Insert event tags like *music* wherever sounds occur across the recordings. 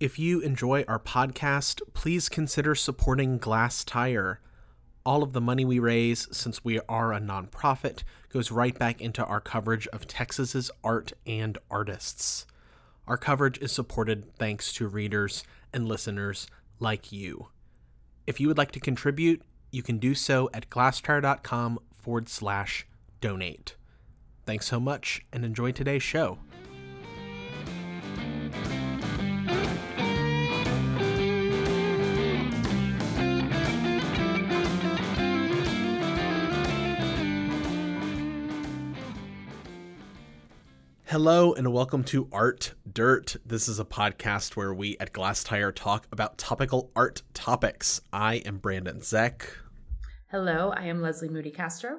If you enjoy our podcast, please consider supporting Glasstire. All of the money we raise, since we are a nonprofit, goes right back into our coverage of Texas's art and artists. Our coverage is supported thanks to readers and listeners like you. If you would like to contribute, you can do so at glasstire.com forward slash donate. Thanks so much and enjoy today's show. Hello and welcome to Art Dirt. This is a podcast where we at Glasstire talk about topical art topics. I am Brandon Zech. Hello, I am Leslie Moody Castro.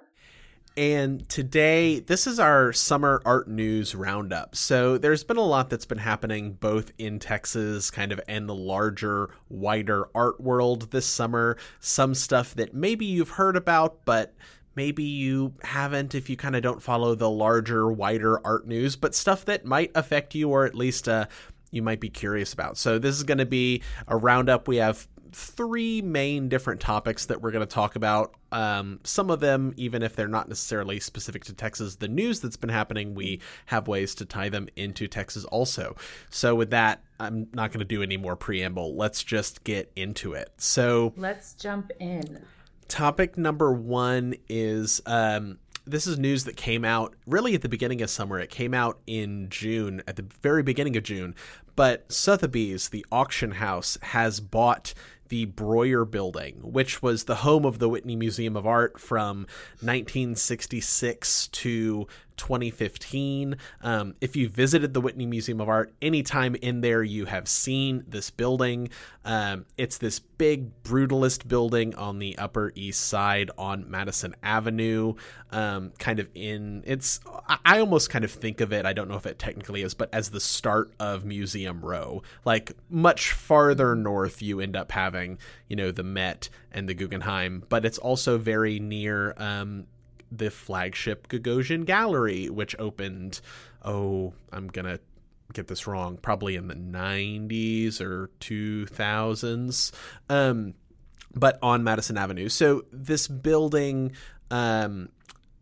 And today, this is our summer art news roundup. So, there's been a lot that's been happening both in Texas, kind of, and the larger, wider art world this summer. Some stuff that maybe you've heard about, but maybe you haven't if you kind of don't follow the larger, wider art news, but stuff that might affect you or at least uh, you might be curious about. So, this is going to be a roundup. We have three main different topics that we're going to talk about. Um, some of them, even if they're not necessarily specific to Texas, the news that's been happening, we have ways to tie them into Texas also. So, with that, I'm not going to do any more preamble. Let's just get into it. So, let's jump in topic number one is um, this is news that came out really at the beginning of summer. It came out in June, at the very beginning of June. But Sotheby's, the auction house, has bought the Breuer Building, which was the home of the Whitney Museum of Art from 1966 to 2015. Um, if you visited the Whitney Museum of Art anytime in there, you have seen this building. Um, it's this big brutalist building on the Upper East Side on Madison Avenue. Um, kind of in it's, I almost kind of think of it. I don't know if it technically is, but as the start of Museum Row. Like much farther north, you end up having you know the Met and the Guggenheim, but it's also very near um, the flagship Gagosian Gallery, which opened, oh, I'm going to get this wrong, probably in the 90s or 2000s, um, but on Madison Avenue. So this building um,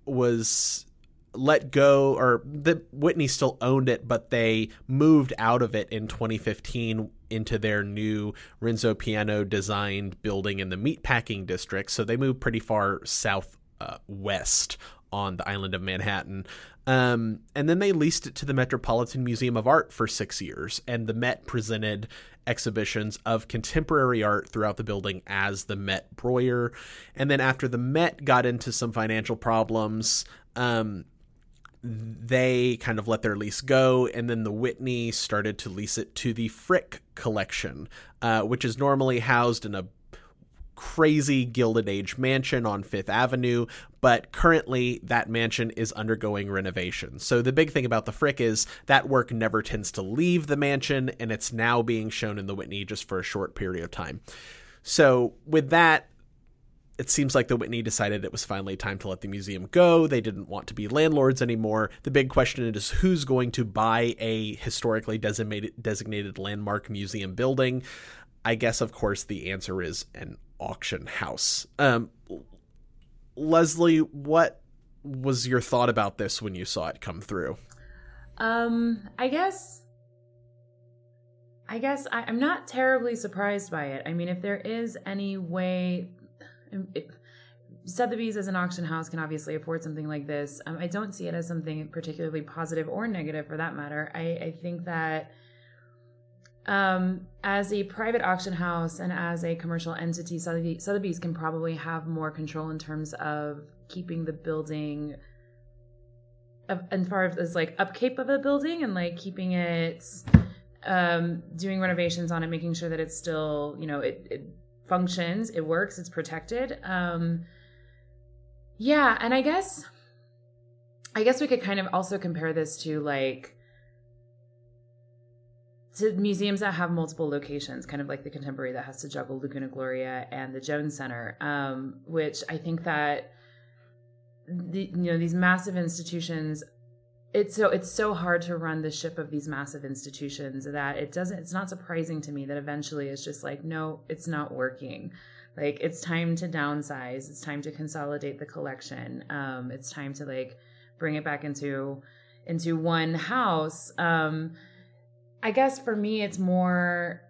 was let go or the Whitney still owned it but they moved out of it in 2015 into their new Renzo Piano designed building in the meatpacking district so they moved pretty far south uh, west on the island of Manhattan. Um, and then they leased it to the Metropolitan Museum of Art for six years, and the Met presented exhibitions of contemporary art throughout the building as the Met Breuer. And then after the Met got into some financial problems, um, they kind of let their lease go, and then the Whitney started to lease it to the Frick collection, uh, which is normally housed in a crazy Gilded Age mansion on Fifth Avenue, but currently that mansion is undergoing renovation. So the big thing about the Frick is that work never tends to leave the mansion, and it's now being shown in the Whitney just for a short period of time. So with that, it seems like the Whitney decided it was finally time to let the museum go. They didn't want to be landlords anymore. The big question is who's going to buy a historically designated designated landmark museum building? I guess, of course, the answer is an auction house. Um, Leslie, what was your thought about this when you saw it come through? Um, I guess, I guess I, am not terribly surprised by it. I mean, if there is any way, it, Sotheby's as an auction house can obviously afford something like this. Um, I don't see it as something particularly positive or negative for that matter. I, I think that um, as a private auction house and as a commercial entity, Sotheby's can probably have more control in terms of keeping the building as far as like upkeep of a building and like keeping it um doing renovations on it making sure that it's still you know it, it functions it works it's protected. Um yeah and i guess i guess we could kind of also compare this to like to museums that have multiple locations, kind of like the Contemporary that has to juggle Laguna Gloria and the Jones Center, um, which I think that the, you know these massive institutions it's so it's so hard to run the ship of these massive institutions that it doesn't it's not surprising to me that eventually it's just like no it's not working. Like it's time to downsize. It's time to consolidate the collection. Um it's time to like bring it back into into one house. Um i guess for me it's more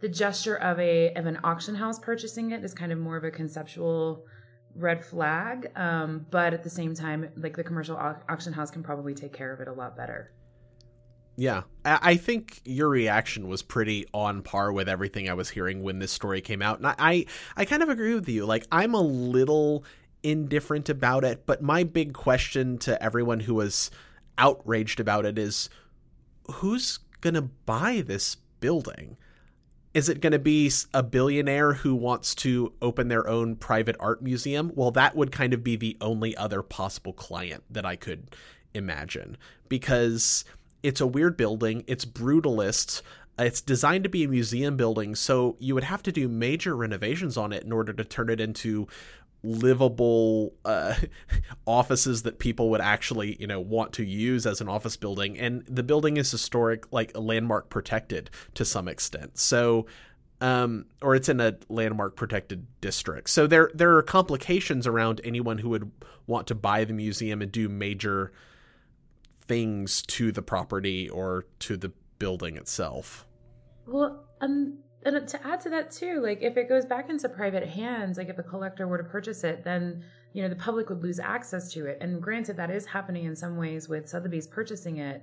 the gesture of a of an auction house purchasing it is kind of more of a conceptual red flag. Um, but at the same time, like the commercial au- auction house can probably take care of it a lot better. Yeah, I think your reaction was pretty on par with everything I was hearing when this story came out, and I, I kind of agree with you. Like, I'm a little indifferent about it, but my big question to everyone who was outraged about it is, who's gonna buy this building? is it going to be a billionaire who wants to open their own private art museum? Well, that would kind of be the only other possible client that I could imagine because it's a weird building, it's brutalist, it's designed to be a museum building, so you would have to do major renovations on it in order to turn it into livable uh, *laughs* offices that people would actually you know want to use as an office building. And the building is historic like a landmark protected to some extent. So um, or it's in a landmark protected district. So there there are complications around anyone who would want to buy the museum and do major things to the property or to the building itself. Well um and to add to that too, like if it goes back into private hands, like if a collector were to purchase it, then you know the public would lose access to it. And granted, that is happening in some ways with Sotheby's purchasing it,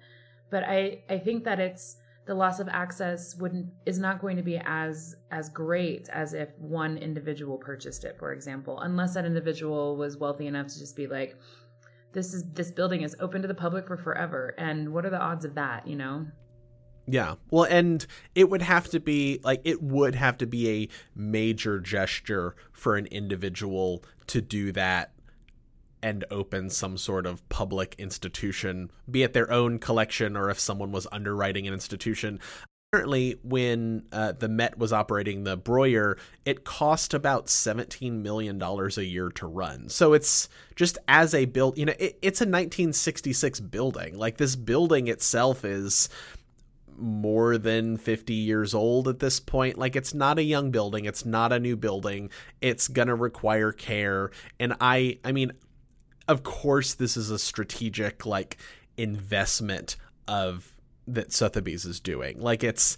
but I I think that it's the loss of access wouldn't is not going to be as as great as if one individual purchased it, for example, unless that individual was wealthy enough to just be like, this is this building is open to the public for forever, and what are the odds of that, you know? Yeah. Well, and it would have to be like it would have to be a major gesture for an individual to do that and open some sort of public institution, be it their own collection or if someone was underwriting an institution. Apparently, when uh, the Met was operating the Breuer, it cost about $17 million a year to run. So it's just as a build, you know, it, it's a 1966 building. Like this building itself is more than 50 years old at this point. Like it's not a young building, it's not a new building. It's going to require care and I I mean of course this is a strategic like investment of that Sotheby's is doing. Like it's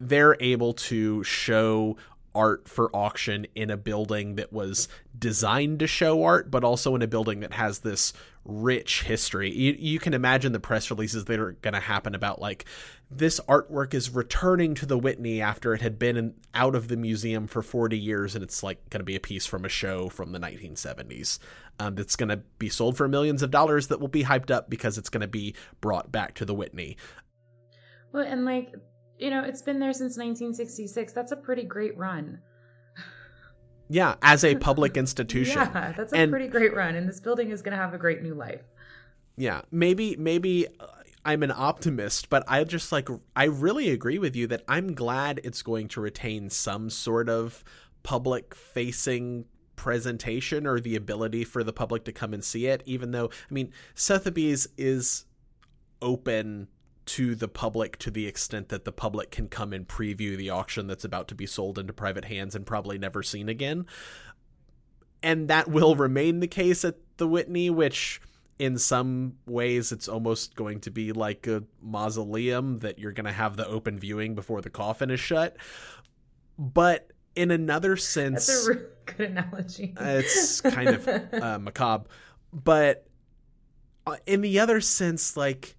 they're able to show art for auction in a building that was designed to show art, but also in a building that has this rich history. You, you can imagine the press releases that are going to happen about like this artwork is returning to the Whitney after it had been in, out of the museum for 40 years, and it's like going to be a piece from a show from the 1970s um, that's going to be sold for millions of dollars that will be hyped up because it's going to be brought back to the Whitney. Well, and like you know, it's been there since 1966. That's a pretty great run. Yeah, as a public *laughs* institution. yeah, that's a and, pretty great run, and this building is going to have a great new life. Yeah, maybe maybe uh, I'm an optimist, but I just like I really agree with you that I'm glad it's going to retain some sort of public facing presentation or the ability for the public to come and see it even though I mean Sotheby's is open to the public to the extent that the public can come and preview the auction that's about to be sold into private hands and probably never seen again. And that will remain the case at the Whitney, which in some ways it's almost going to be like a mausoleum that you're going to have the open viewing before the coffin is shut. But in another sense, that's a really *laughs* good analogy. it's kind of *laughs* uh, macabre, but uh, in the other sense, like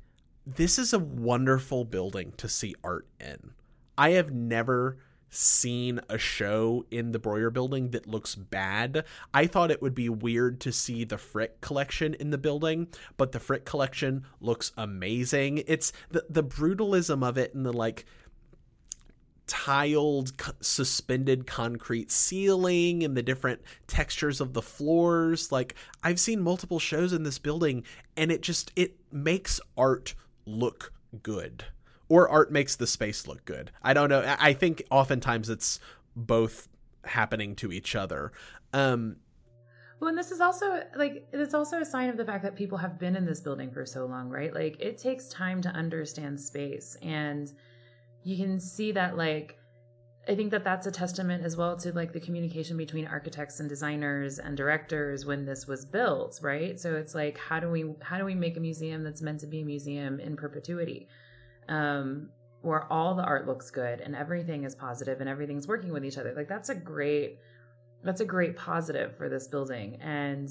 this is a wonderful building to see art in. I have never seen a show in the Breuer building that looks bad. I thought it would be weird to see the Frick collection in the building, but the Frick collection looks amazing. It's the the brutalism of it and the like tiled suspended concrete ceiling and the different textures of the floors like I've seen multiple shows in this building and it just it makes art look good or art makes the space look good. I don't know. I think oftentimes it's both happening to each other. Um, Well, and this is also like it's also a sign of the fact that people have been in this building for so long, right? Like it takes time to understand space, and you can see that like I think that that's a testament as well to like the communication between architects and designers and directors when this was built, right? So it's like how do we how do we make a museum that's meant to be a museum in perpetuity? Um where all the art looks good and everything is positive and everything's working with each other. Like that's a great that's a great positive for this building and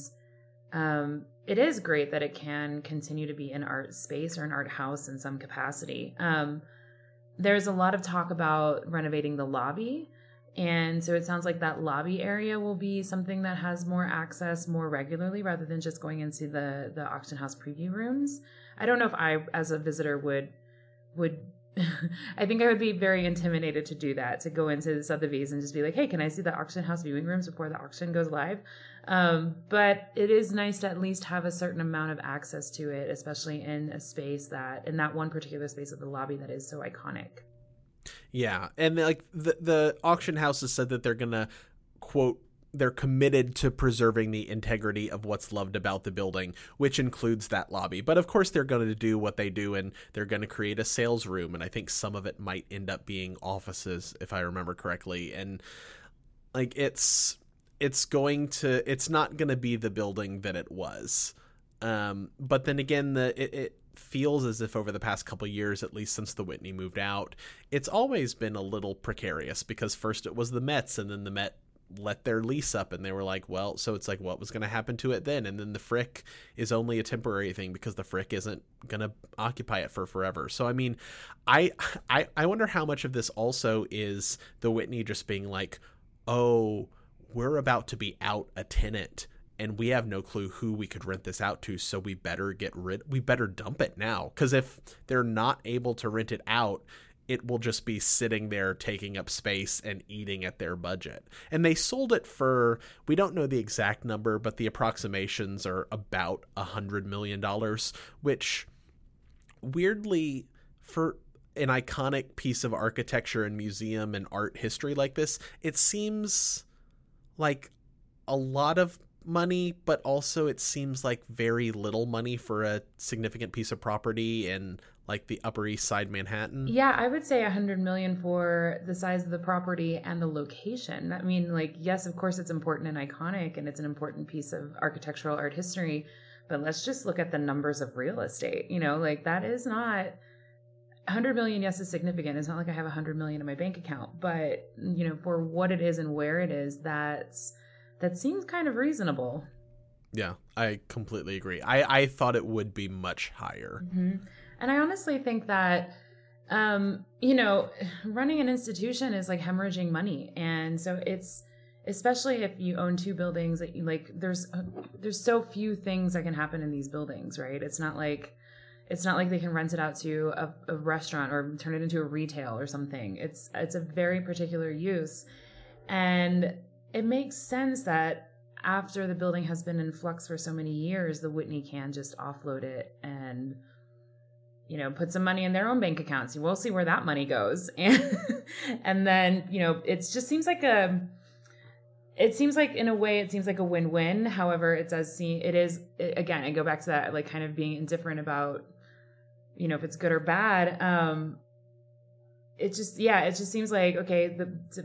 um, it is great that it can continue to be an art space or an art house in some capacity um, there's a lot of talk about renovating the lobby and so it sounds like that lobby area will be something that has more access more regularly rather than just going into the the auction house preview rooms i don't know if i as a visitor would would *laughs* I think I would be very intimidated to do that, to go into the Sotheby's and just be like, hey, can I see the auction house viewing rooms before the auction goes live? Um, but it is nice to at least have a certain amount of access to it, especially in a space that, in that one particular space of the lobby that is so iconic. Yeah. And like the, the auction house has said that they're going to, quote, they're committed to preserving the integrity of what's loved about the building, which includes that lobby. But of course, they're going to do what they do, and they're going to create a sales room. And I think some of it might end up being offices, if I remember correctly. And like it's it's going to it's not going to be the building that it was. Um, but then again, the it, it feels as if over the past couple years, at least since the Whitney moved out, it's always been a little precarious because first it was the Mets, and then the Met let their lease up and they were like well so it's like what was going to happen to it then and then the frick is only a temporary thing because the frick isn't going to occupy it for forever so i mean I, I i wonder how much of this also is the whitney just being like oh we're about to be out a tenant and we have no clue who we could rent this out to so we better get rid we better dump it now because if they're not able to rent it out it will just be sitting there taking up space and eating at their budget. And they sold it for we don't know the exact number, but the approximations are about a hundred million dollars, which weirdly for an iconic piece of architecture and museum and art history like this, it seems like a lot of money, but also it seems like very little money for a significant piece of property in like the Upper East Side Manhattan? Yeah, I would say a hundred million for the size of the property and the location. I mean, like, yes, of course, it's important and iconic, and it's an important piece of architectural art history. But let's just look at the numbers of real estate. You know, like that is not. 100 million yes is significant it's not like i have 100 million in my bank account but you know for what it is and where it is that's that seems kind of reasonable yeah i completely agree i i thought it would be much higher mm-hmm. And I honestly think that um, you know, running an institution is like hemorrhaging money. And so it's especially if you own two buildings that you like there's uh, there's so few things that can happen in these buildings, right? It's not like it's not like they can rent it out to a, a restaurant or turn it into a retail or something. It's it's a very particular use. And it makes sense that after the building has been in flux for so many years, the Whitney can just offload it and you know, put some money in their own bank accounts. We'll see where that money goes. *laughs* And and then, you know, it just seems like a it seems like in a way it seems like a win-win. However, it does seem it is it, again, I go back to that like kind of being indifferent about you know, if it's good or bad. Um it just yeah, it just seems like okay, the to,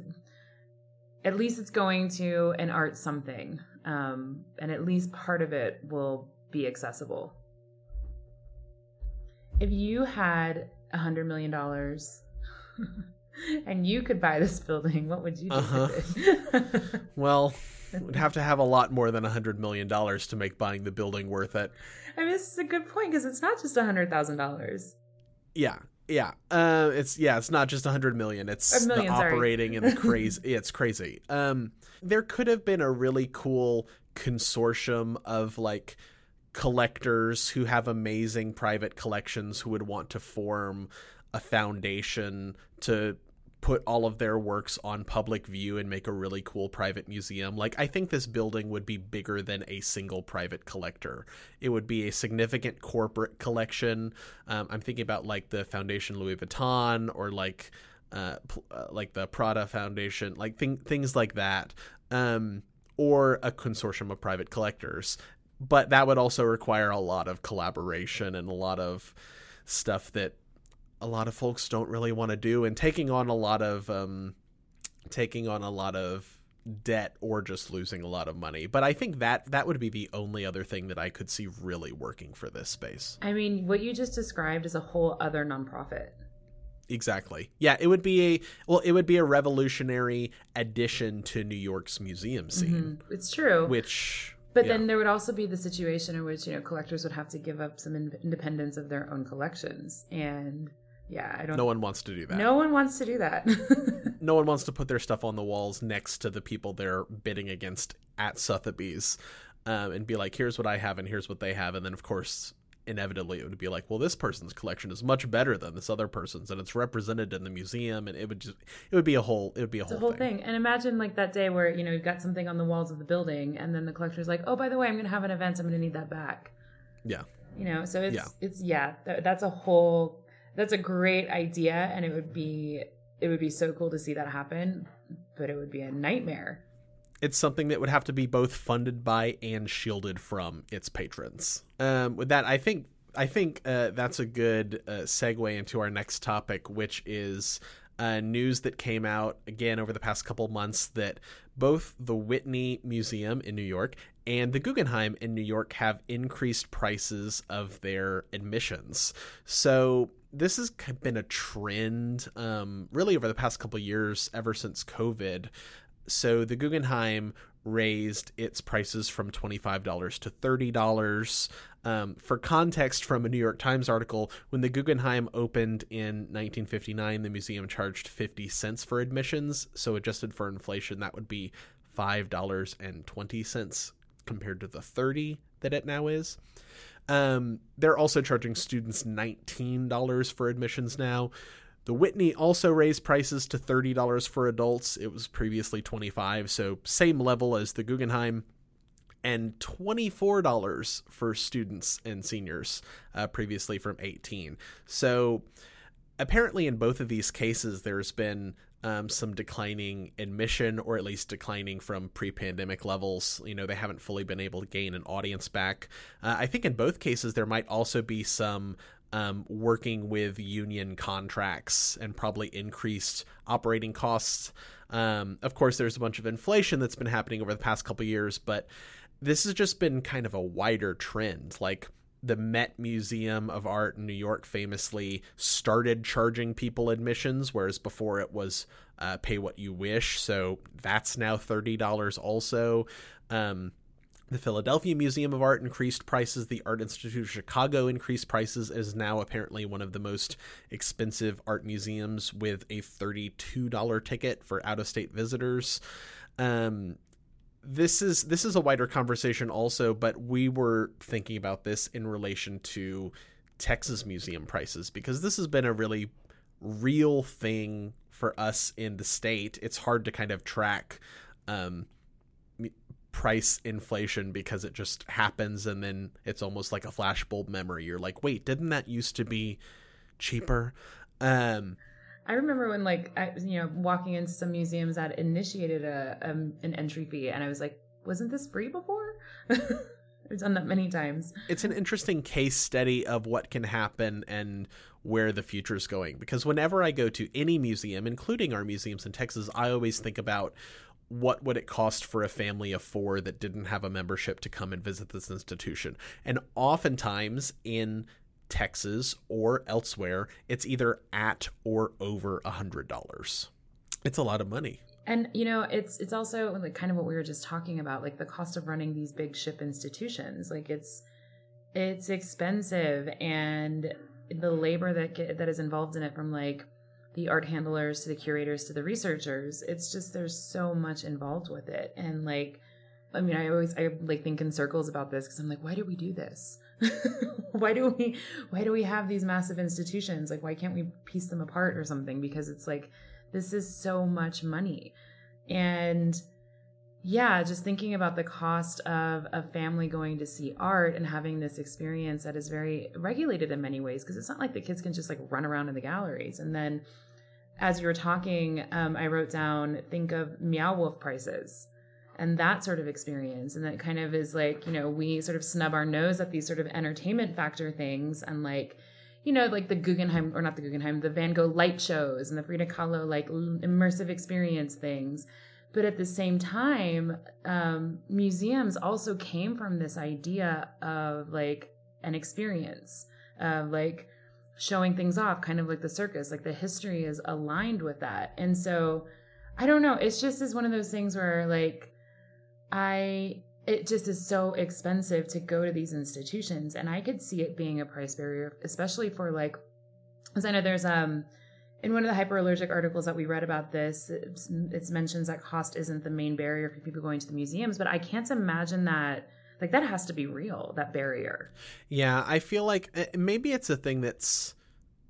at least it's going to an art something. Um and at least part of it will be accessible if you had a hundred million dollars *laughs* and you could buy this building, what would you do uh-huh. with it? *laughs* well, would have to have a lot more than a hundred million dollars to make buying the building worth it. I mean, this is a good point because it's not just a hundred thousand dollars. Yeah, yeah. Uh, it's yeah, it's not just a hundred million. It's million, the operating and the *laughs* crazy. it's crazy. Um, there could have been a really cool consortium of like collectors who have amazing private collections who would want to form a foundation to put all of their works on public view and make a really cool private museum. Like, I think this building would be bigger than a single private collector. It would be a significant corporate collection. Um, I'm thinking about like the Foundation Louis Vuitton or like uh, uh like the Prada Foundation, like thing, things like that. Um, or a consortium of private collectors. But that would also require a lot of collaboration and a lot of stuff that a lot of folks don't really want to do, and taking on a lot of um, taking on a lot of debt or just losing a lot of money. But I think that that would be the only other thing that I could see really working for this space. I mean, what you just described is a whole other nonprofit. Exactly. Yeah, it would be a well, it would be a revolutionary addition to New York's museum scene. Mm-hmm. It's true. Which but yeah. then there would also be the situation in which, you know, collectors would have to give up some in- independence of their own collections and yeah, I don't. No one wants to do that. No one wants to do that. *laughs* no one wants to put their stuff on the walls next to the people they're bidding against at Sotheby's, um, and be like, "Here's what I have, and here's what they have," and then of course, inevitably, it would be like, "Well, this person's collection is much better than this other person's, and it's represented in the museum," and it would just, it would be a whole, it would be a whole, whole thing. thing. And imagine like that day where you know you've got something on the walls of the building, and then the collector's like, "Oh, by the way, I'm going to have an event. I'm going to need that back." Yeah. You know, so it's Yeah. it's yeah, th- that's a whole that's a great idea and it would be it would be so cool to see that happen but it would be a nightmare it's something that would have to be both funded by and shielded from its patrons um, with that i think i think uh, that's a good uh, segue into our next topic which is uh, news that came out again over the past couple months that both the Whitney Museum in New York and the Guggenheim in New York have increased prices of their admissions. So this has been a trend um, really over the past couple years, ever since COVID. So the Guggenheim raised its prices from $25 to $30. Um, for context, from a New York Times article, when the Guggenheim opened in 1959, the museum charged 50 cents for admissions. So, adjusted for inflation, that would be $5.20 compared to the 30 that it now is. Um, they're also charging students $19 for admissions now. The Whitney also raised prices to $30 for adults. It was previously 25, so same level as the Guggenheim and $24 for students and seniors, uh, previously from 18. So apparently in both of these cases there's been um, some declining admission or at least declining from pre-pandemic levels. You know they haven't fully been able to gain an audience back. Uh, i think in both cases there might also be some um, working with union contracts and probably increased operating costs. Um, of course there's a bunch of inflation that's been happening over the past couple years but this has just been kind of a wider trend. Like the Met Museum of Art in New York famously started charging people admissions, whereas before it was uh, pay what you wish. So that's now $30 also. Um, the Philadelphia Museum of Art increased prices. The Art Institute of Chicago increased prices, is now apparently one of the most expensive art museums with a $32 ticket for out of state visitors. Um, this is this is a wider conversation also, but we were thinking about this in relation to Texas museum prices because this has been a really real thing for us in the state. It's hard to kind of track um, price inflation because it just happens and then it's almost like a flashbulb memory. You're like, wait, didn't that used to be cheaper? Um, I remember when, like, I, was, you know, walking into some museums that initiated a um, an entry fee, and I was like, "Wasn't this free before?" *laughs* I've done that many times. It's an interesting case study of what can happen and where the future is going. Because whenever I go to any museum, including our museums in Texas, I always think about what would it cost for a family of four that didn't have a membership to come and visit this institution. And oftentimes in Texas or elsewhere, it's either at or over a hundred dollars. It's a lot of money. And you know, it's it's also like kind of what we were just talking about, like the cost of running these big ship institutions. Like it's it's expensive, and the labor that get, that is involved in it, from like the art handlers to the curators to the researchers, it's just there's so much involved with it, and like. I mean, I always I like think in circles about this because I'm like, why do we do this? *laughs* why do we why do we have these massive institutions? Like, why can't we piece them apart or something? Because it's like this is so much money, and yeah, just thinking about the cost of a family going to see art and having this experience that is very regulated in many ways because it's not like the kids can just like run around in the galleries. And then as you were talking, um, I wrote down think of Meow Wolf prices and that sort of experience. And that kind of is like you know we sort of snub our nose at these sort of entertainment factor things and like you know like the guggenheim or not the guggenheim the van gogh light shows and the frida kahlo like immersive experience things. But at the same time um, museums also came from this idea of like an experience of like showing things off kind of like the circus like the history is aligned with that. And so i don't know it's just is one of those things where like I it just is so expensive to go to these institutions and I could see it being a price barrier especially for like because I know there's um in one of the hyperallergic articles that we read about this it's, it's mentions that cost isn't the main barrier for people going to the museums but I can't imagine that like that has to be real that barrier. Yeah I feel like eh, maybe it's a thing that's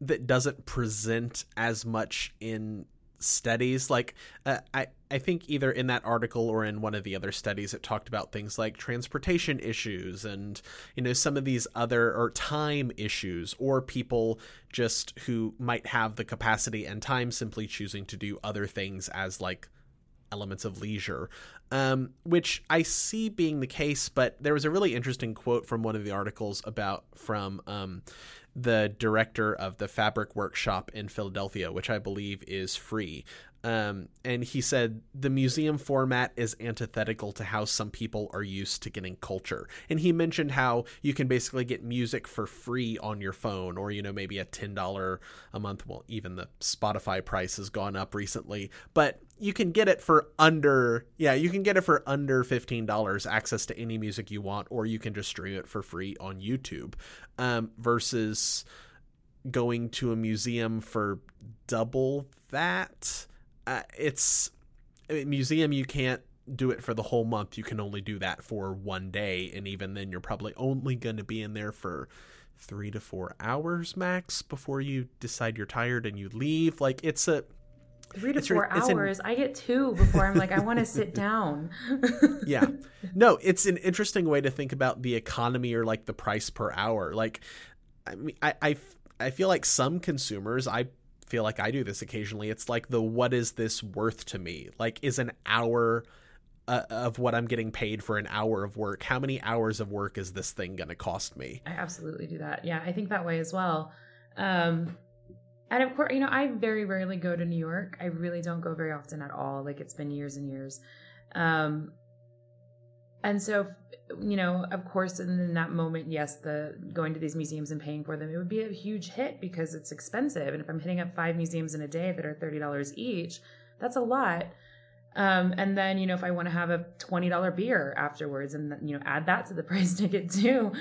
that doesn't present as much in studies like uh, i i think either in that article or in one of the other studies it talked about things like transportation issues and you know some of these other or time issues or people just who might have the capacity and time simply choosing to do other things as like elements of leisure, um, which I see being the case. But there was a really interesting quote from one of the articles about from um, the director of the Fabric Workshop in Philadelphia, which I believe is free. Um, and he said the museum format is antithetical to how some people are used to getting culture. And he mentioned how you can basically get music for free on your phone, or you know maybe a ten dollar a month. Well, even the Spotify price has gone up recently, but you can get it for under yeah you can get it for under fifteen dollars access to any music you want, or you can just stream it for free on YouTube. Um, versus going to a museum for double that uh, it's a museum you can't do it for the whole month you can only do that for one day and even then you're probably only going to be in there for three to four hours max before you decide you're tired and you leave like it's a three to four hours an, i get two before i'm like i want to sit *laughs* down yeah no it's an interesting way to think about the economy or like the price per hour like i mean i i, I feel like some consumers i feel like I do this occasionally. It's like the what is this worth to me? Like, is an hour uh, of what I'm getting paid for an hour of work, how many hours of work is this thing going to cost me? I absolutely do that. Yeah, I think that way as well. Um, and of course, you know, I very rarely go to New York. I really don't go very often at all. Like, it's been years and years. Um, and so you know of course in, that moment yes the going to these museums and paying for them it would be a huge hit because it's expensive and if i'm hitting up five museums in a day that are $30 each that's a lot um, and then you know if i want to have a $20 beer afterwards and you know add that to the *laughs* price ticket too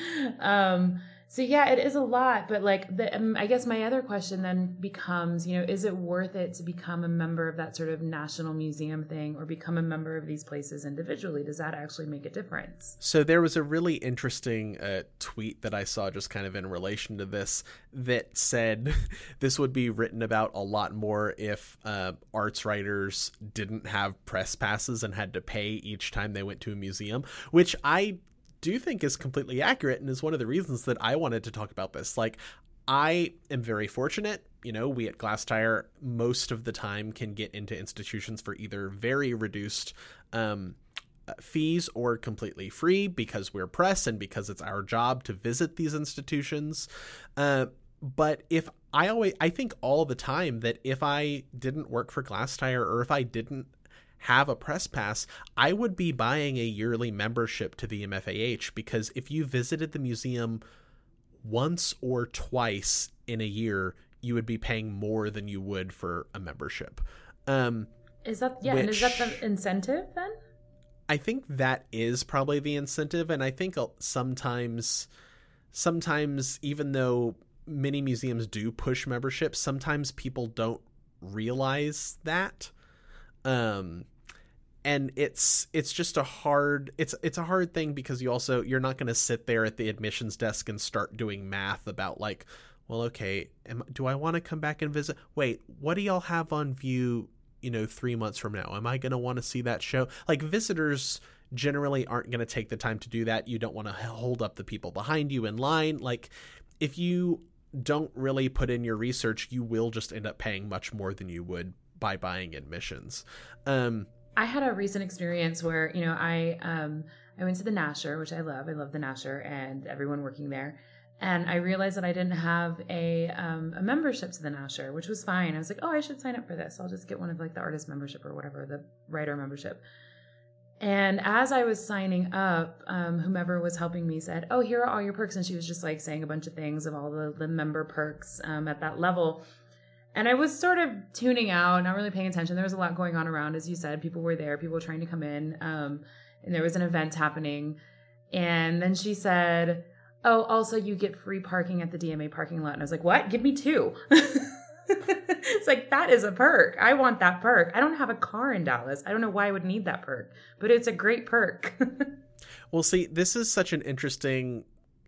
um, so yeah, it is a lot, but like the um, I guess my other question then becomes, you know, is it worth it to become a member of that sort of national museum thing or become a member of these places individually? Does that actually make a difference? So there was a really interesting uh, tweet that I saw just kind of in relation to this that said *laughs* this would be written about a lot more if uh, arts writers didn't have press passes and had to pay each time they went to a museum, which I do think is completely accurate and is one of the reasons that I wanted to talk about this. Like, I am very fortunate. You know, we at Glasstire most of the time can get into institutions for either very reduced um, uh, fees or completely free because we're press and because it's our job to visit these institutions. Uh, but if I always, I think all the time that if I didn't work for Glasstire or if I didn't have a press pass, I would be buying a yearly membership to the MFAH because if you visited the museum once or twice in a year, you would be paying more than you would for a membership. Um, is that yeah? Which, and is that the incentive then? I think that is probably the incentive, and I think sometimes, sometimes even though many museums do push memberships, sometimes people don't realize that. Um, and it's it's just a hard it's it's a hard thing because you also you're not going to sit there at the admissions desk and start doing math about like well okay am, do i want to come back and visit? Wait what do y'all have on view you know 3 months from now? Am i going to want to see that show? Like visitors generally aren't going to take the time to do that. You don't want to hold up the people behind you in line. Like if you don't really put in your research you will just end up paying much more than you would by buying admissions. Um I had a recent experience where, you know, I um I went to the Nasher, which I love. I love the Nasher and everyone working there. And I realized that I didn't have a um, a membership to the Nasher, which was fine. I was like, oh, I should sign up for this. I'll just get one of like the artist membership or whatever, the writer membership. And as I was signing up, um, whomever was helping me said, "Oh, here are all your perks," and she was just like saying a bunch of things of all the, the member perks um, at that level. And I was sort of tuning out, not really paying attention. There was a lot going on around, as you said. People were there, people were trying to come in, um, and there was an event happening. And then she said, "Oh, also you get free parking at the DMA parking lot." And I was like, "What? Give me two. *laughs* it's like that is a perk. I want that perk. I don't have a car in Dallas. I don't know why I would need that perk, but it's a great perk. *laughs* well, see, this is such an interesting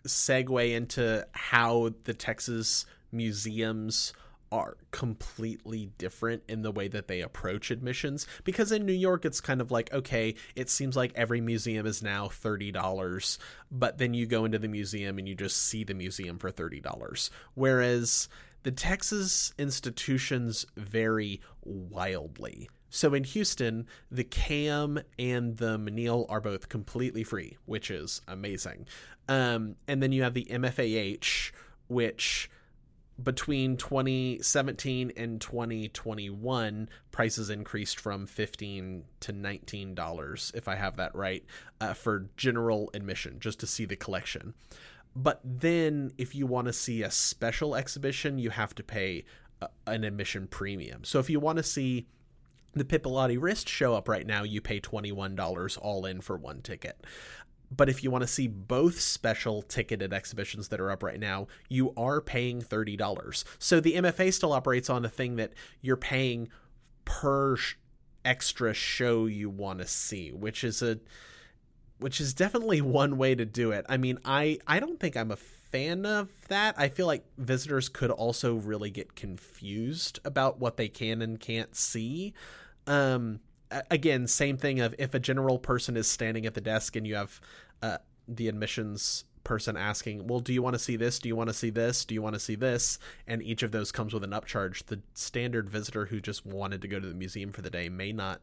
segue into how the Texas museums are completely different in the way that they approach admissions because in New York it's kind of like okay it seems like every museum is now $30 but then you go into the museum and you just see the museum for $30 whereas the Texas institutions vary wildly. So in Houston, the CAM and the Menil are both completely free, which is amazing. Um, and then you have the MFAH, which between 2017 and 2021 prices increased from 15 to 19 dollars if i have that right uh, for general admission just to see the collection but then, if you want to see a special exhibition, you have to pay a, an admission premium. So if you want to see the Pipilotti Rist show up right now, you pay $21 all in for one ticket. But if you want to see both special ticketed exhibitions that are up right now, you are paying $30. So the MFA still operates on a thing that you're paying per sh- extra show you want to see, which is a which is definitely one way to do it. I mean, I I don't think I'm a fan of that. I feel like visitors could also really get confused about what they can and can't see. Um again, same thing of if a general person is standing at the desk and you have uh, the admissions person asking, "Well, do you want to see this? Do you want to see this? Do you want to see this?" And each of those comes with an upcharge. The standard visitor who just wanted to go to the museum for the day may not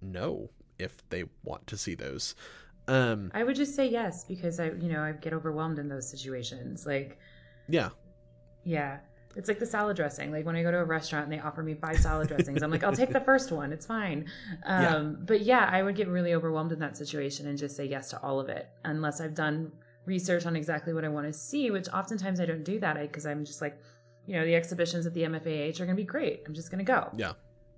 know if they want to see those. Um, I would just say yes because I, you know, I get overwhelmed in those situations. Like, yeah, yeah. It's like the salad dressing. Like when I go to a restaurant and they offer me five salad dressings, I'm like, I'll take the *laughs* first one. It's fine. Um, yeah. But yeah, I would get really overwhelmed in that situation and just say yes to all of it, unless I've done research on exactly what I want to see. Which oftentimes I don't do that because I'm just like, you know, the exhibitions at the MFAH are going to be great. I'm just going to go. Yeah,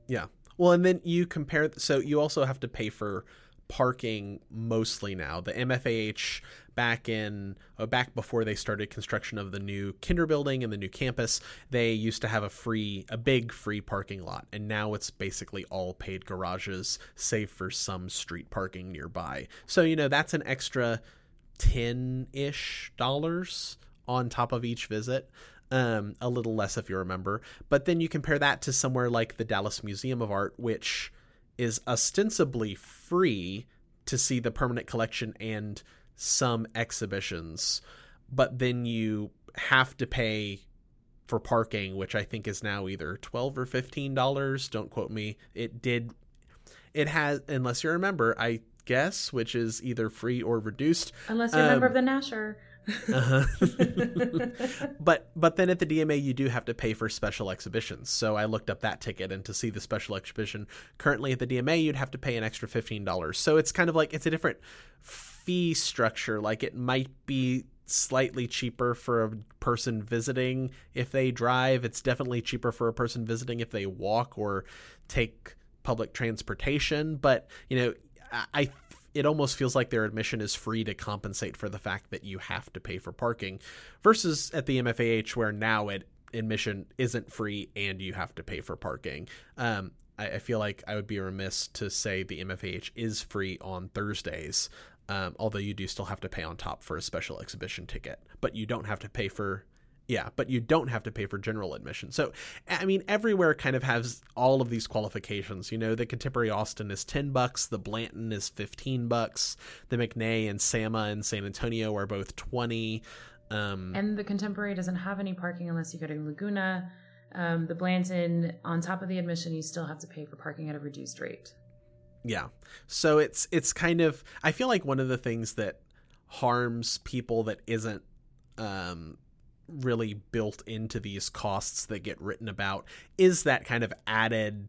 yeah. Well, and then you compare. So you also have to pay for parking mostly now. The MFAH back in uh, back before they started construction of the new Kinder building and the new campus, they used to have a free a big free parking lot and now it's basically all paid garages save for some street parking nearby. So, you know, that's an extra 10ish dollars on top of each visit. Um, a little less if you remember. But then you compare that to somewhere like the Dallas Museum of Art, which is ostensibly free to see the permanent collection and some exhibitions, but then you have to pay for parking, which I think is now either twelve or fifteen dollars. Don't quote me. It did. It has, unless you're a member, I guess, which is either free or reduced. Unless you're um, a member of the Nasher uh-huh. *laughs* but but then at the DMA you do have to pay for special exhibitions. So I looked up that ticket and to see the special exhibition currently at the DMA you'd have to pay an extra $15. So it's kind of like it's a different fee structure. Like it might be slightly cheaper for a person visiting if they drive. It's definitely cheaper for a person visiting if they walk or take public transportation, but you know, I it almost feels like their admission is free to compensate for the fact that you have to pay for parking versus at the MFAH where now it admission isn't free and you have to pay for parking. Um, I, I, feel like I would be remiss to say the MFAH is free on Thursdays, um, although you do still have to pay on top for a special exhibition ticket, but you don't have to pay for yeah, but you don't have to pay for general admission. So, I mean, everywhere kind of has all of these qualifications. You know, the Contemporary Austin is 10 bucks, the Blanton is 15 bucks, the McNay and Sama in San Antonio are both 20. Um, and the Contemporary doesn't have any parking unless you go to Laguna. Um, the Blanton, on top of the admission, you still have to pay for parking at a reduced rate. Yeah. So it's it's kind of I feel like one of the things that harms people that isn't um really built into these costs that get written about is that kind of added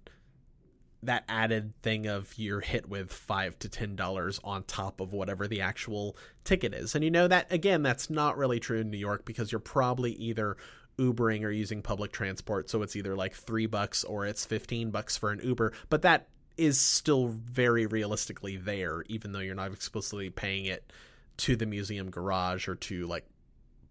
that added thing of you're hit with five to ten dollars on top of whatever the actual ticket is. And you know that again that's not really true in new york because you're probably either ubering or using public transport. So it's either like three bucks or it's 15 bucks for an uber but that is still very realistically there even though you're not explicitly paying it to the museum garage or to like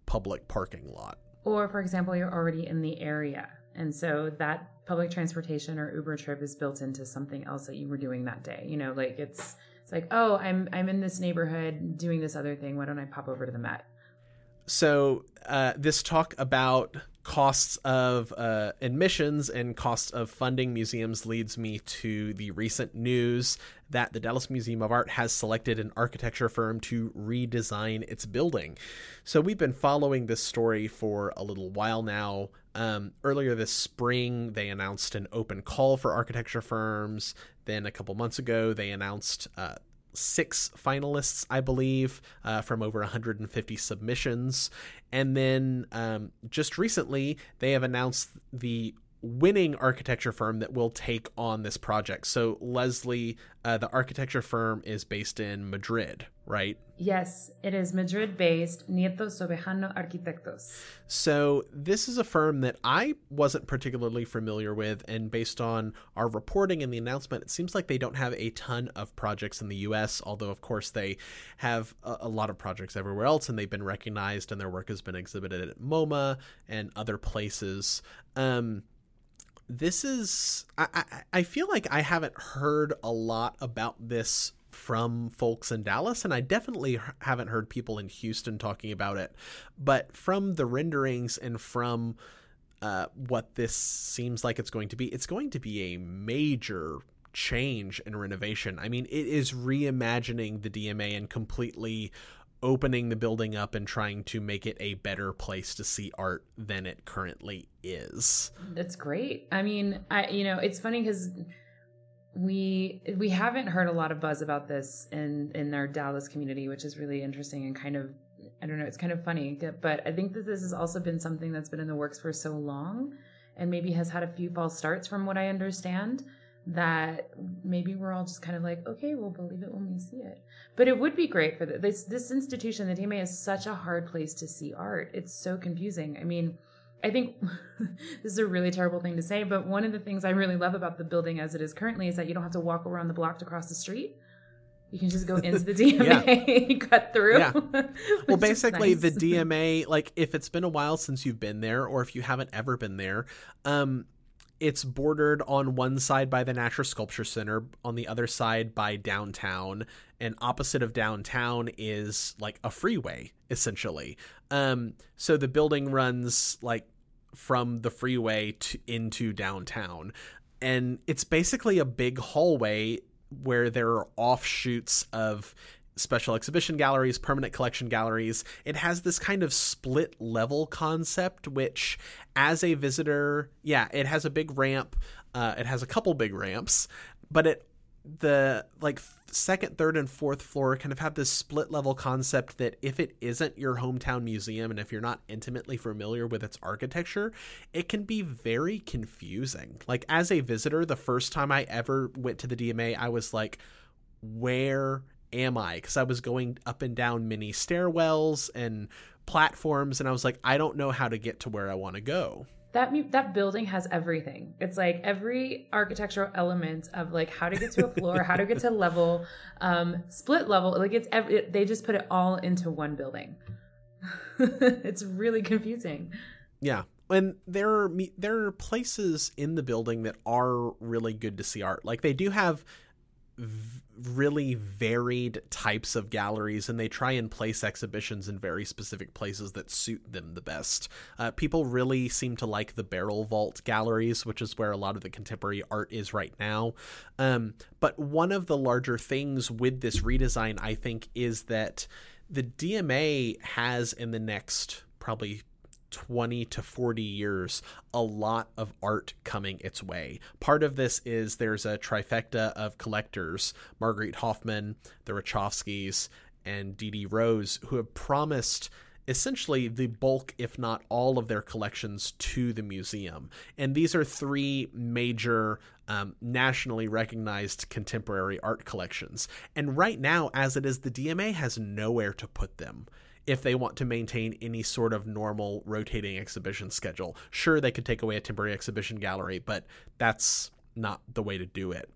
public parking lot or for example you're already in the area and so that public transportation or Uber trip is built into something else that you were doing that day. You know, like it's it's like, oh, I'm I'm in this neighborhood doing this other thing. Why don't I pop over to the Met? So uh, this talk about costs of uh, admissions and costs of funding museums leads me to the recent news that the Dallas Museum of Art has selected an architecture firm to redesign its building. So we've been following this story for a little while now. Um, earlier this spring, they announced an open call for architecture firms. Then a couple months ago, they announced uh, six finalists, I believe, uh, from over 150 submissions. And then um, just recently, they have announced the winning architecture firm that will take on this project. So, Leslie, uh, the architecture firm is based in Madrid, right? Yes, it is Madrid based Nieto Sobejano Arquitectos. So, this is a firm that I wasn't particularly familiar with. And based on our reporting and the announcement, it seems like they don't have a ton of projects in the US, although, of course, they have a, a lot of projects everywhere else and they've been recognized and their work has been exhibited at MoMA and other places. Um, this is I, I, I feel like I haven't heard a lot about this from folks in Dallas, and I definitely haven't heard people in Houston talking about it. But from the renderings and from uh, what this seems like it's going to be, it's going to be a major change and renovation. I mean, it is reimagining the DMA and completely opening the building up and trying to make it a better place to see art than it currently is. That's great. I mean, I you know, it's funny cuz we we haven't heard a lot of buzz about this in in our Dallas community, which is really interesting and kind of I don't know, it's kind of funny, but I think that this has also been something that's been in the works for so long and maybe has had a few false starts from what I understand that maybe we're all just kind of like, okay, we'll believe it when we see it. But it would be great for the, this this institution. The DMA is such a hard place to see art. It's so confusing. I mean, I think *laughs* this is a really terrible thing to say, but one of the things I really love about the building as it is currently is that you don't have to walk around the block to cross the street. You can just go into the *laughs* DMA, *laughs* cut through. Yeah. Well, basically, nice. the DMA, like if it's been a while since you've been there, or if you haven't ever been there, um, it's bordered on one side by the Nasher Sculpture Center, on the other side by downtown, and opposite of downtown is like a freeway essentially. Um, so the building runs like from the freeway to into downtown, and it's basically a big hallway where there are offshoots of special exhibition galleries, permanent collection galleries. It has this kind of split level concept, which, as a visitor, yeah, it has a big ramp. Uh, it has a couple big ramps, but it the like second, third, and fourth floor kind of have this split level concept that if it isn't your hometown museum and if you're not intimately familiar with its architecture, it can be very confusing. Like as a visitor, the first time I ever went to the DMA, I was like, where am I? Because I was going up and down many stairwells and platforms, and I was like, I don't know how to get to where I want to go. That that building has everything. It's like every architectural element of like how to get to a floor, how to get to *laughs* level, um, split level. Like it's every, it, they just put it all into one building. *laughs* it's really confusing. Yeah, and there are there are places in the building that are really good to see art. Like they do have v- really varied types of galleries and they try and place exhibitions in very specific places that suit them the best. Uh, people really seem to like the barrel vault galleries, which is where a lot of the contemporary art is right now. Um, but one of the larger things with this redesign, I think, is that the DMA has in the next probably 20 to 40 years a lot of art coming its way. Part of this is there's a trifecta of collectors Marguerite Hoffman, the Rachofskys, and Deedie Rose, who have promised essentially the bulk, if not all, of their collections to the museum. And these are three major um, nationally recognized contemporary art collections. And right now, as it is, the DMA has nowhere to put them if they want to maintain any sort of normal rotating exhibition schedule. Sure, they could take away a temporary exhibition gallery, but that's not the way to do it.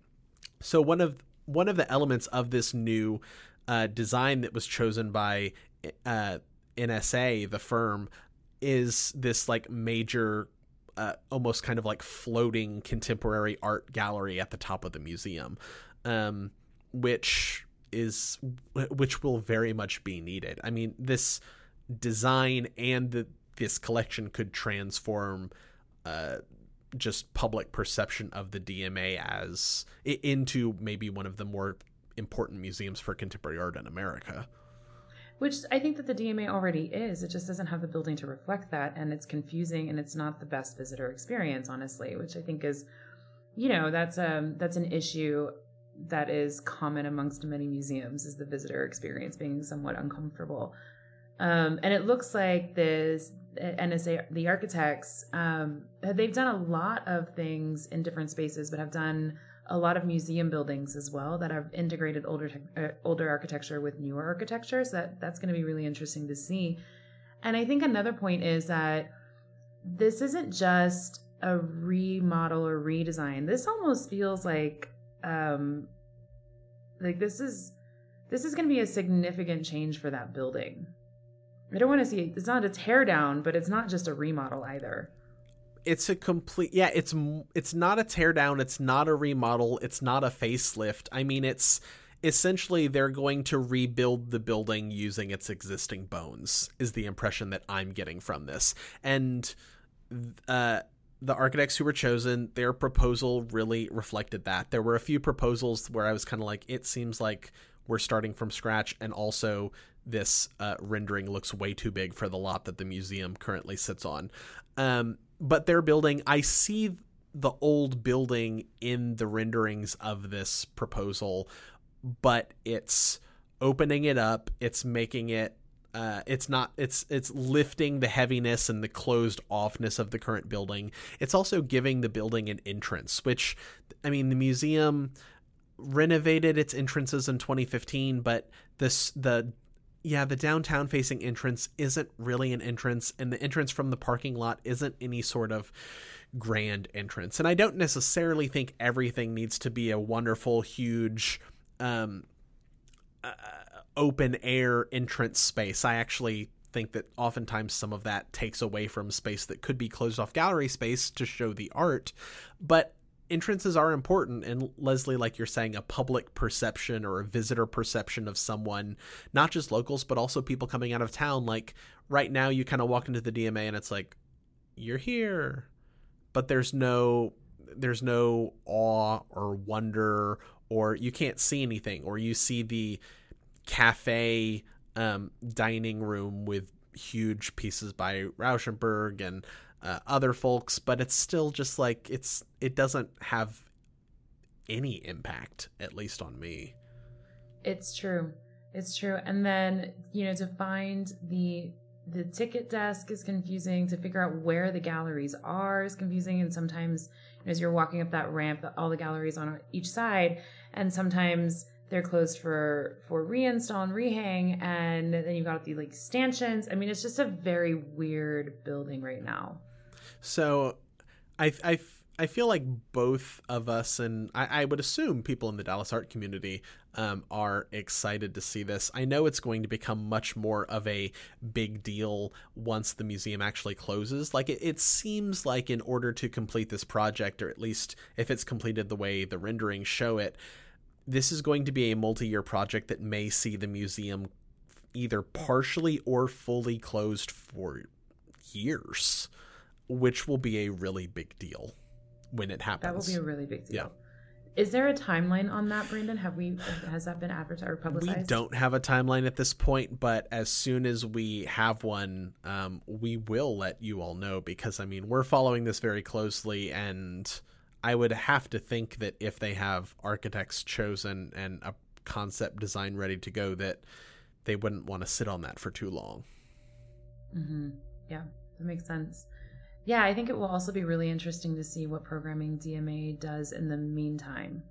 So one of one of the elements of this new uh, design that was chosen by uh, NSA, the firm, is this like major, uh, almost kind of like floating contemporary art gallery at the top of the museum, um, which is which will very much be needed. I mean, this design and the, this collection could transform uh, just public perception of the DMA as into maybe one of the more important museums for contemporary art in America. Which I think that the DMA already is. It just doesn't have the building to reflect that, and it's confusing, and it's not the best visitor experience, honestly. Which I think is, you know, that's um that's an issue that is common amongst many museums is the visitor experience being somewhat uncomfortable. Um, and it looks like this NSA, the architects, um, they've done a lot of things in different spaces, but have done a lot of museum buildings as well that have integrated older uh, older architecture with newer architecture. So that that's going to be really interesting to see. And I think another point is that this isn't just a remodel or redesign. This almost feels like um like this is this is going to be a significant change for that building. I don't want to see it's not a tear down, but it's not just a remodel either. It's a complete yeah, it's it's not a tear down, it's not a remodel, it's not a facelift. I mean, it's essentially they're going to rebuild the building using its existing bones is the impression that I'm getting from this. And uh the architects who were chosen, their proposal really reflected that. There were a few proposals where I was kind of like, it seems like we're starting from scratch, and also this uh, rendering looks way too big for the lot that the museum currently sits on. Um, but their building, I see the old building in the renderings of this proposal, but it's opening it up, it's making it uh, it's not it's it's lifting the heaviness and the closed offness of the current building. It's also giving the building an entrance, which I mean the museum renovated its entrances in 2015, but this the yeah, the downtown facing entrance isn't really an entrance, and the entrance from the parking lot isn't any sort of grand entrance. And I don't necessarily think everything needs to be a wonderful, huge, um, uh, open air entrance space. I actually think that oftentimes some of that takes away from space that could be closed off gallery space to show the art. But entrances are important and Leslie like you're saying a public perception or a visitor perception of someone not just locals but also people coming out of town like right now you kind of walk into the DMA and it's like you're here but there's no there's no awe or wonder or you can't see anything or you see the cafe um, dining room with huge pieces by Rauschenberg and uh, other folks, but it's still just like it's it doesn't have any impact, at least on me. It's true. It's true. And then, you know, to find the the ticket desk is confusing to figure out where the galleries are is confusing and sometimes as you're walking up that ramp all the galleries on each side and sometimes they're closed for for reinstall and rehang and then you've got the like stanchions i mean it's just a very weird building right now so i i I feel like both of us, and I, I, would assume people in the Dallas art community, um, are excited to see this. I know it's going to become much more of a big deal once the museum actually closes. Like, it, it seems like in order to complete this project, or at least if it's completed the way the renderings show it, this is going to be a multi-year project that may see the museum either partially or fully closed for years, which will be a really big deal when it happens. That will be a really big deal. Yeah. is there a timeline on that, Brandon? Have we has that been advertised or publicized? We don't have a timeline at this point, but as soon as we have one, um, we will let you all know because I mean we're following this very closely, and I would have to think that if they have architects chosen and a concept design ready to go, that they wouldn't want to sit on that for too long. Mm-hmm. Yeah, that makes sense. Yeah, I think it will also be really interesting to see what programming DMA does in the meantime.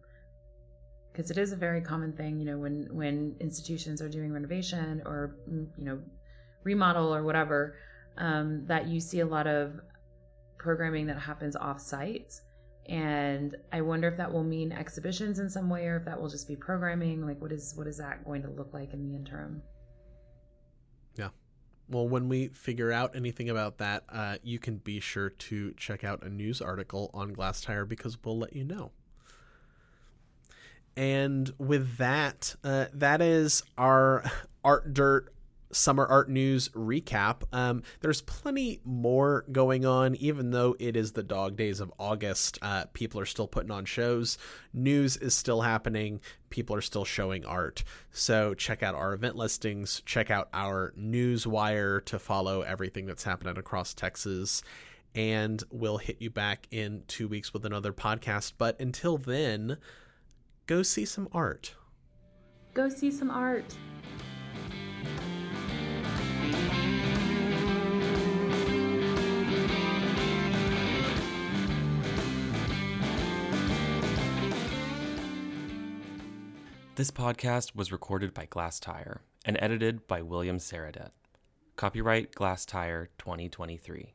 Because it is a very common thing, you know, when when institutions are doing renovation or mm, you know remodel or whatever, um, that you see a lot of programming that happens off site. And I wonder if that will mean exhibitions in some way, or if that will just be programming. Like, what is what is that going to look like in the interim? Yeah, well, when we figure out anything about that, uh, you can be sure to check out a news article on Glasstire because we'll let you know. And with that, uh, that is our *laughs* Art Dirt summer art news recap. Um, there's plenty more going on, even though it is the dog days of August. Uh, people are still putting on shows, news is still happening, people are still showing art. So check out our event listings, check out our news wire to follow everything that's happening across Texas. And we'll hit you back in two weeks with another podcast. But until then, go see some art. Go see some art. This podcast was recorded by Glasstire and edited by William Saradet. Copyright Glasstire 2023.